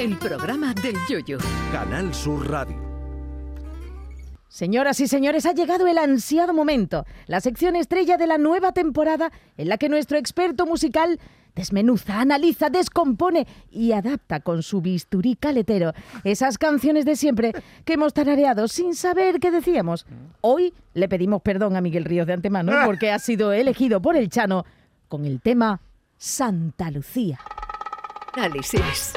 El programa del Yoyo. Canal Sur Radio. Señoras y señores, ha llegado el ansiado momento, la sección estrella de la nueva temporada en la que nuestro experto musical desmenuza, analiza, descompone y adapta con su bisturí caletero esas canciones de siempre que hemos tarareado sin saber qué decíamos. Hoy le pedimos perdón a Miguel Ríos de antemano porque ha sido elegido por el Chano con el tema Santa Lucía. Análisis.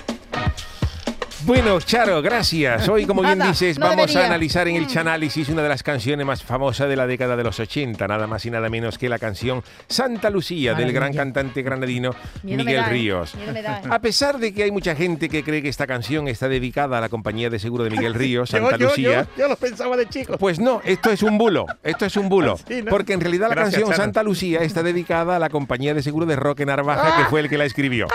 Bueno, Charo, gracias. Hoy, como bien dices, no vamos debería. a analizar en el Chanálisis una de las canciones más famosas de la década de los 80, nada más y nada menos que la canción Santa Lucía del gran cantante granadino Miedo Miguel da, ¿eh? Ríos. Miedo me da, ¿eh? A pesar de que hay mucha gente que cree que esta canción está dedicada a la compañía de seguro de Miguel Ríos, Yo- Santa yo, Lucía, Yo, yo lo pensaba de chico. pues no, esto es un bulo, esto es un bulo, Sí, ¿no? porque en realidad la Gracias, canción Charo. Santa Lucía está dedicada a la compañía de seguro de Roque Narvaja, que fue el que la escribió.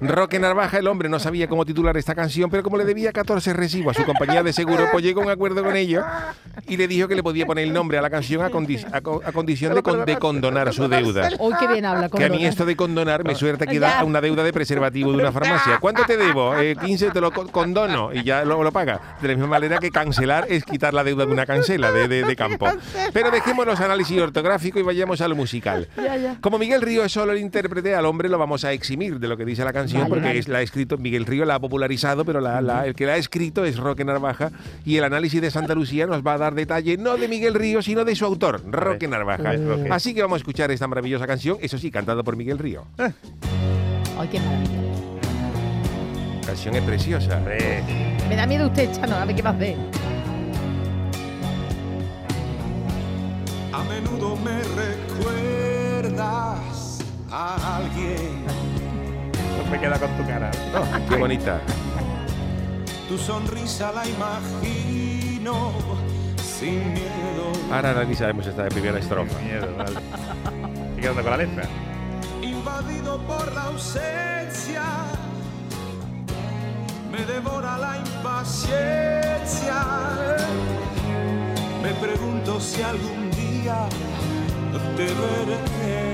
Roque Narvaja, el hombre, no sabía cómo titular esta canción, pero como le debía 14 recibos a su compañía de seguro, pues llegó a un acuerdo con ellos y le dijo que le podía poner el nombre a la canción a, condi- a co- a condición de, con- de condonar su deuda. Hoy qué bien habla, Que a mí esto de condonar me suelta que da una deuda de preservativo de una farmacia. ¿Cuánto te debo? Eh, 15 te lo co- condono y ya lo, lo paga. De la misma manera que cancelar es quitar la deuda de una cancela de, de- de campo. Pero dejemos los análisis ortográficos y vayamos a lo musical. Como Miguel Río es solo el intérprete, al hombre lo vamos a eximir de lo que dice la canción Vale, porque vale. es- la ha escrito Miguel Río, la ha popularizado, pero la- la- el que la ha escrito es Roque Narvaja y el análisis de Santa Lucía nos va a dar detalle no de Miguel Río, sino de su autor, Roque Narvaja. Así que vamos a escuchar esta maravillosa canción, eso sí, cantada por Miguel Río. Ay, qué maravilla. La canción es preciosa. Me da miedo usted, Chano, a ver qué más ve. A menudo me recuerdas a alguien. Me queda con tu cara. Qué bonita. Tu sonrisa la imagino sin miedo. Ahora analizaremos esta primera estrofa. Qué miedo, vale. Estoy quedando con la letra. Invadido por la ausencia. Me devora la impaciencia. Me pregunto si algún día te veré.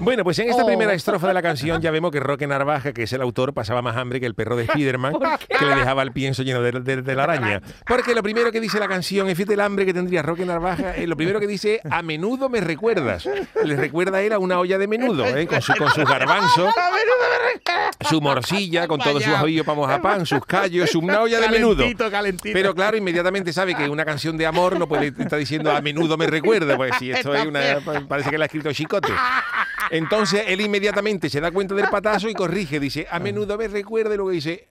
Bueno, pues en esta Oh. primera estrofa de la canción ya vemos que Roque Narvaja, que es el autor, pasaba más hambre que el perro de Spiderman, que le dejaba el pienso lleno de, de- de la araña. Porque lo primero que dice la canción, es fíjate el hambre que tendría Roque Narvaja, eh, lo primero que dice, a menudo me recuerdas. Le recuerda a él a una olla de menudo, eh, con, su, con sus garbanzos, su morcilla, con todos sus avillos para mojar pan, sus callos, una olla de menudo. Calentito, calentito. Pero claro, inmediatamente sabe que una canción de amor no puede estar diciendo a menudo me recuerda, pues si esto es una, parece que la ha escrito Chicote. Entonces él inmediatamente se da cuenta del patazo y corrige, dice a menudo me recuerda y luego dice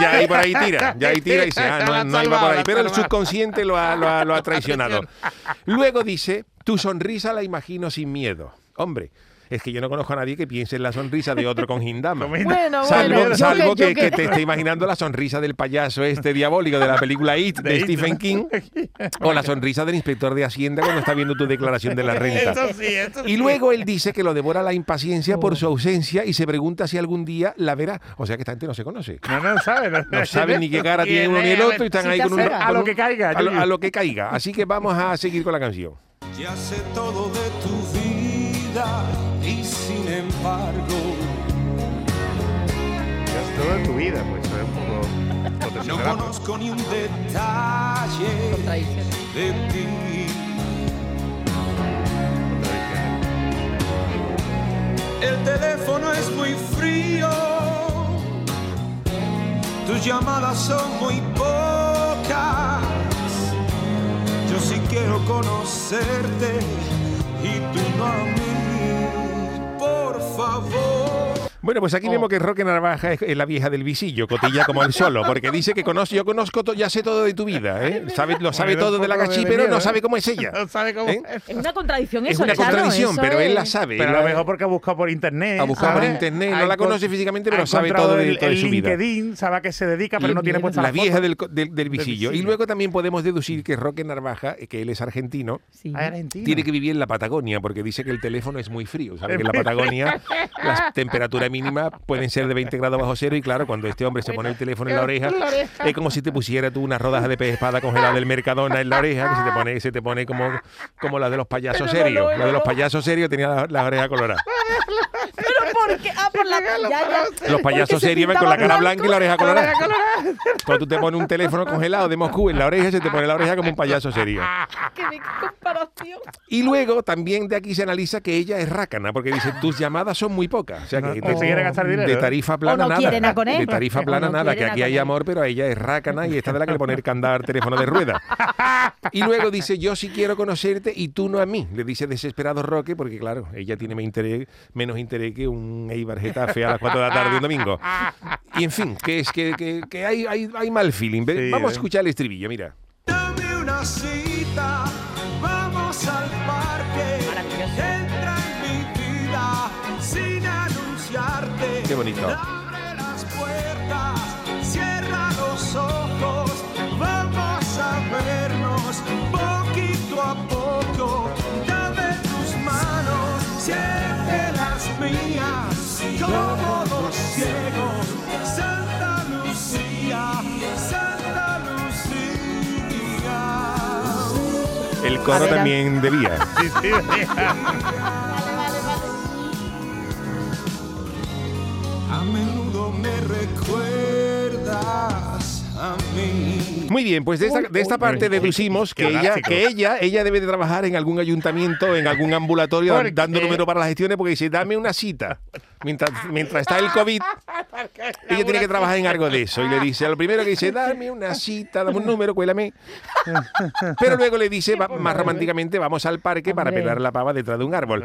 ya ahí por ahí tira, ya ahí tira y dice, ah, no, no iba por ahí, pero el subconsciente lo ha, lo ha- lo ha traicionado. Luego dice, tu sonrisa la imagino sin miedo. Hombre, es que yo no conozco a nadie que piense en la sonrisa de otro con gindama. Bueno, Salvo, bueno, salvo que- yo que, que- que te esté imaginando la sonrisa del payaso este diabólico de la película It de, De It, Stephen. King o la sonrisa del inspector de Hacienda cuando está viendo tu declaración de la renta. Eso sí, eso Y luego él dice que lo devora la impaciencia Oh. por su ausencia y se pregunta si algún día la verá. O sea que esta gente no se conoce. No, no sabe. No, No saben ni qué cara tiene uno ni el otro y están Si ahí con un, afega. con A lo que caiga, A lo, a lo que caiga. Así que vamos a seguir con la canción. Ya sé todo de tu vida embargo es todo de tu vida, pues eso es un poco. no conozco ni un detalle de ti. El teléfono es muy frío, tus llamadas son muy pocas. Yo sí quiero conocerte y tú no a mí, por favor. Bueno, pues aquí Oh. vemos que Roque Narvaja es, es la vieja del visillo, cotilla como el solo, porque dice que conozco, yo conozco, to- ya sé todo de tu vida, ¿eh? Sabe, lo sabe Bueno, todo de la gachí, pero miedo, no ¿eh? sabe cómo es ella. No sabe cómo ¿Eh? es. Es una contradicción Es eso, una Chano, contradicción, eso pero él la es- sabe. Pero a lo mejor porque ha buscado por internet. Ha buscado por internet, no la conoce físicamente, pero sabe todo de- el, todo de el su vida. LinkedIn, sabe a qué se dedica, pero no tiene puesta la la vieja del, co- del, del visillo. Y luego también podemos deducir que Roque Narvaja, eh, que él es argentino, Sí. Ah, Argentina. tiene que vivir en la Patagonia, porque dice que el teléfono es muy frío. Sabe que en la Patagonia las temperaturas mínimas pueden ser de 20 grados bajo cero y claro, cuando este hombre se pone el teléfono en la oreja, es como si te pusiera tú una rodaja de pez espada congelada del Mercadona en la oreja, que se te pone, se te pone como, como la de los payasos serios. La de los payasos serios tenía la- las orejas coloradas. Pero ¿por Porque, ah, por la ya, ya. Los payasos Porque se con la cara blanco. blanca y la oreja colorada. Cuando tú te pones un teléfono congelado de Moscú en la oreja, se te pone la oreja como un payaso serio. Qué comparación. Y luego también de aquí se analiza que ella es rácana, porque dice, tus llamadas son muy pocas. O sea, que No se quiere gastar dinero, de ¿eh? tarifa plana O no nada. nada con él. De tarifa plana no nada, que aquí hay amor, pero a ella es rácana y esta de la que le pone el candado al teléfono de rueda. Y luego dice, yo sí quiero conocerte y tú no a mí. Le dice desesperado Roque, porque claro, ella tiene menos interés, menos interés que un Eibar Getafe a las 4 de la tarde un domingo. Y en fin, que es que, que- que hay, hay, hay mal feeling. Sí, Vamos a ¿eh? escuchar el estribillo, mira. Dame una cita, vamos al parque. Entra en mi vida sin anunciarte. Qué bonito. Coro ver, también debía. Sí, sí, A menudo me recuerdas a mí. Muy bien, pues de esta, de esta parte deducimos que ella, que ella, ella debe de trabajar en algún ayuntamiento, en algún ambulatorio, ¿Por dando número para las gestiones, porque dice, dame una cita. Mientras, mientras está el COVID, ella tiene que trabajar en algo de eso. Y le dice, a lo primero que dice, dame una cita, dame un número, cuélame. Pero luego le dice, va- más románticamente, vamos al parque para pelar la pava detrás de un árbol.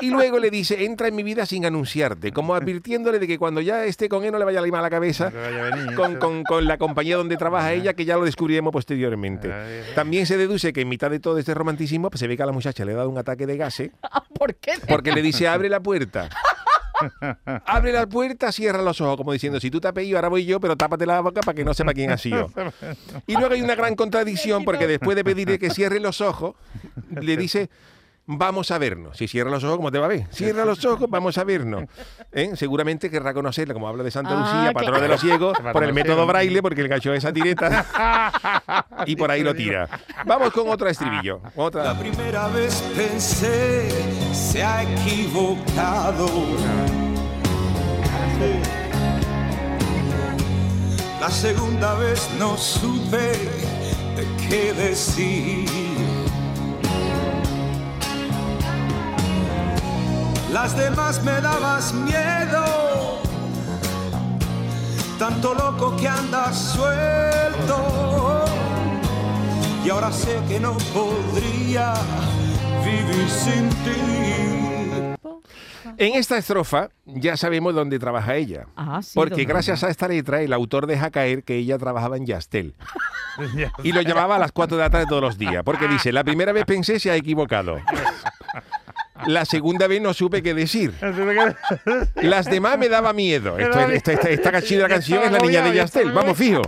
Y luego le dice, entra en mi vida sin anunciarte, como advirtiéndole de que cuando ya esté con él no le vaya a limar la cabeza con, eso. con- con la compañía donde trabaja ella, que ya lo descubriremos posteriormente. También se deduce que en mitad de todo este romanticismo pues, se ve que a la muchacha le ha dado un ataque de gases ¿Por qué? porque le dice, abre la puerta. Abre la puerta, cierra los ojos, como diciendo, si tú te has pedido, ahora voy yo, pero tápate la boca para que no sepa quién ha sido. Y luego hay una gran contradicción porque después de pedirle que cierre los ojos, le dice, vamos a vernos. Si cierra los ojos, ¿cómo te va a ver? Cierra los ojos, vamos a vernos. ¿Eh? Seguramente querrá conocerla, como habla de Santa Ah, Lucía, patrona de los ciegos, por el método braille, porque el gacho esa tireta y por ahí lo tira. Vamos con otra estribillo. Otra. La primera vez pensé, se ha equivocado. La segunda vez no supe de qué decir. Las demás me dabas miedo, tanto loco que andas suelto. Y ahora sé que no podría vivir sin ti. En esta estrofa ya sabemos dónde trabaja ella. Ah, sí, Porque don gracias a esta letra el autor deja caer que ella trabajaba en Yastel. Ya. Y lo llamaba a las 4 de la tarde todos los días. Porque dice, la primera vez pensé se ha equivocado. La segunda vez no supe qué decir. Las demás me daba miedo. Esto es- esta, esta, esta canción es la niña de Yastel. Vamos, fijo.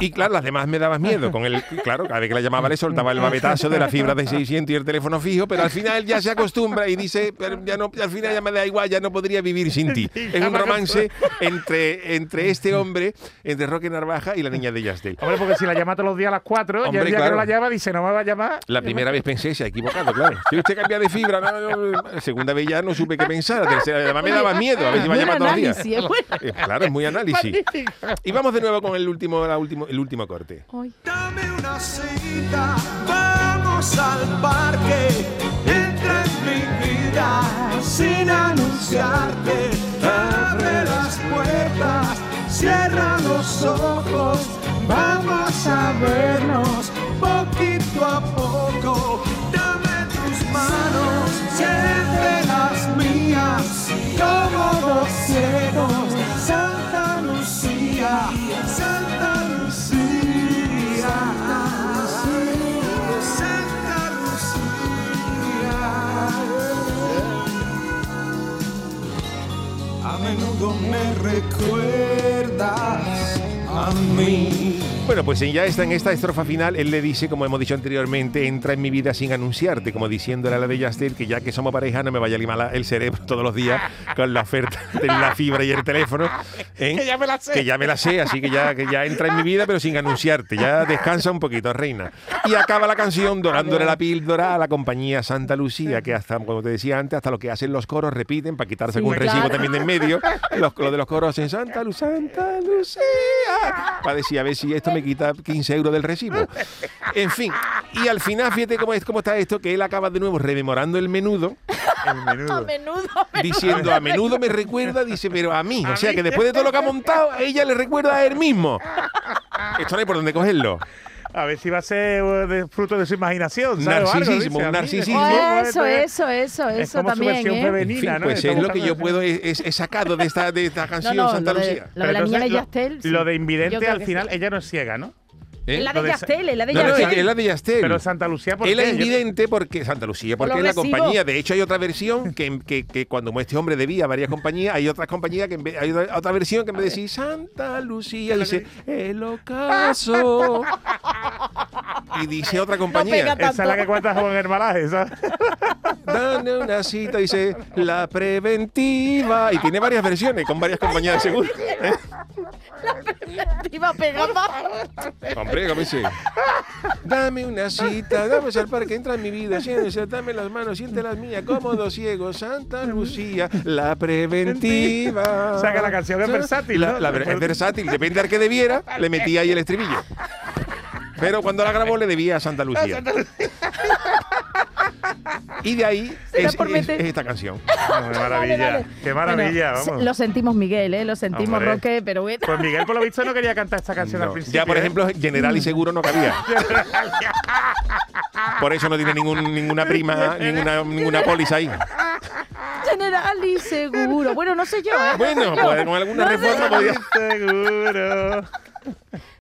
Y claro, las demás me daban miedo. Con el, claro, cada vez que la llamaba le soltaba el babetazo de la fibra de 600 y el teléfono fijo, pero al final ya se acostumbra y dice, pero ya no, al final ya me da igual, ya no podría vivir sin ti. Es un romance entre, entre este hombre, entre Roque Narvaja y la niña de Yastel. Hombre, porque si la llama todos los días a las 4, ya el día claro. que no la llama dice, no me va a llamar. La primera vez pensé, se ha equivocado, claro. Si usted cambia de fibra, no, no, no. segunda vez ya no supe qué pensar. La tercera, además me daba miedo, a ver si me Buen llama todos los días. Eh, Claro, es muy análisis. Y vamos de nuevo con el último, la último, el último corte. Dame una cita, vamos al parque. Entra en mi vida sin anunciarte. Abre las puertas, cierra los ojos. Vamos a vernos recuerdas a mí. Bueno, pues ya está en esta estrofa final, él le dice, como hemos dicho anteriormente, entra en mi vida sin anunciarte, como diciéndole a la de Yastel que ya que somos pareja no me vaya a limar el cerebro todos los días con la oferta de la fibra y el teléfono. ¿eh? Que ya me la sé. Que ya me la sé, así que ya, que ya entra en mi vida, pero sin anunciarte. Ya descansa un poquito, reina. Y acaba la canción dorándole la píldora a la compañía Santa Lucía, que hasta, como te decía antes, hasta lo que hacen los coros repiten para quitarse Sí, algún recibo claro. también de en medio. Los, lo de los coros en Santa Luz, Santa Lucía. Para decir, a ver si esto me quita 15 euros del recibo. En fin. Y al final, fíjate cómo, es, cómo está esto, que él acaba de nuevo rememorando el menudo, El A menudo. menudo. diciendo, a menudo me recuerda, dice, pero a mí. O sea, que después de todo lo que ha montado, ella le recuerda a él mismo. Esto no hay por dónde cogerlo. A ver si va a ser eh, de- fruto de su imaginación. Narcisismo, un narcisismo. como Eso, eso, eso, es eso su también, versión ¿eh? En femenina, fin, ¿no? pues es lo que yo puedo, es, es- he sacado de esta, de esta No, canción no, Santa lo de, Lucía. lo de la niña Yastel. sí. Lo de invidente al final, sí. ella no es ciega, ¿no? ¿Eh? Es la de Yastel, es la de No, no, Yastel. es la de Yastel. Pero Santa Lucía, ¿por Él qué? es invidente porque Santa Lucía, Por porque es la compañía. De hecho, hay otra versión que, que, que cuando este hombre debía varias compañías, hay otras compañías que en vez- hay otra versión que en vez de decir Santa Lucía dice el ocaso. Y dice otra compañía. Esa es la que cuenta Juan Hermalaje, ¿sabes? Dame una cita, dice la preventiva. Y tiene varias versiones con varias compañías de seguro. Iba a pegar más. Hombre, ¿cómo dice? Dame una cita, dame al parque, entra en mi vida, siéntese, dame las manos, siente las mías, cómodo ciego, Santa Lucía, la preventiva. O sea, que la canción es versátil, La- ¿no? la es versátil, depende al que debiera, le metía ahí el estribillo. Pero cuando la grabó le debía a Santa Lucía. Y de ahí es, por es- meter- es esta canción. Qué maravilla, Vale, vale. qué maravilla, Bueno, vamos. Lo sentimos, Miguel, ¿eh? Lo sentimos, Hombre. Roque, pero bueno. Pues Miguel, por lo visto, no quería cantar esta canción al principio. Ya, por ¿eh? ejemplo, General y Seguro no cabía. Por eso no tiene ningún, ninguna prima, ninguna, ninguna póliza ahí. General y seguro. Bueno, no sé yo, ¿eh? No Bueno, sé yo. pues con alguna No reforma yo. podría, Seguro.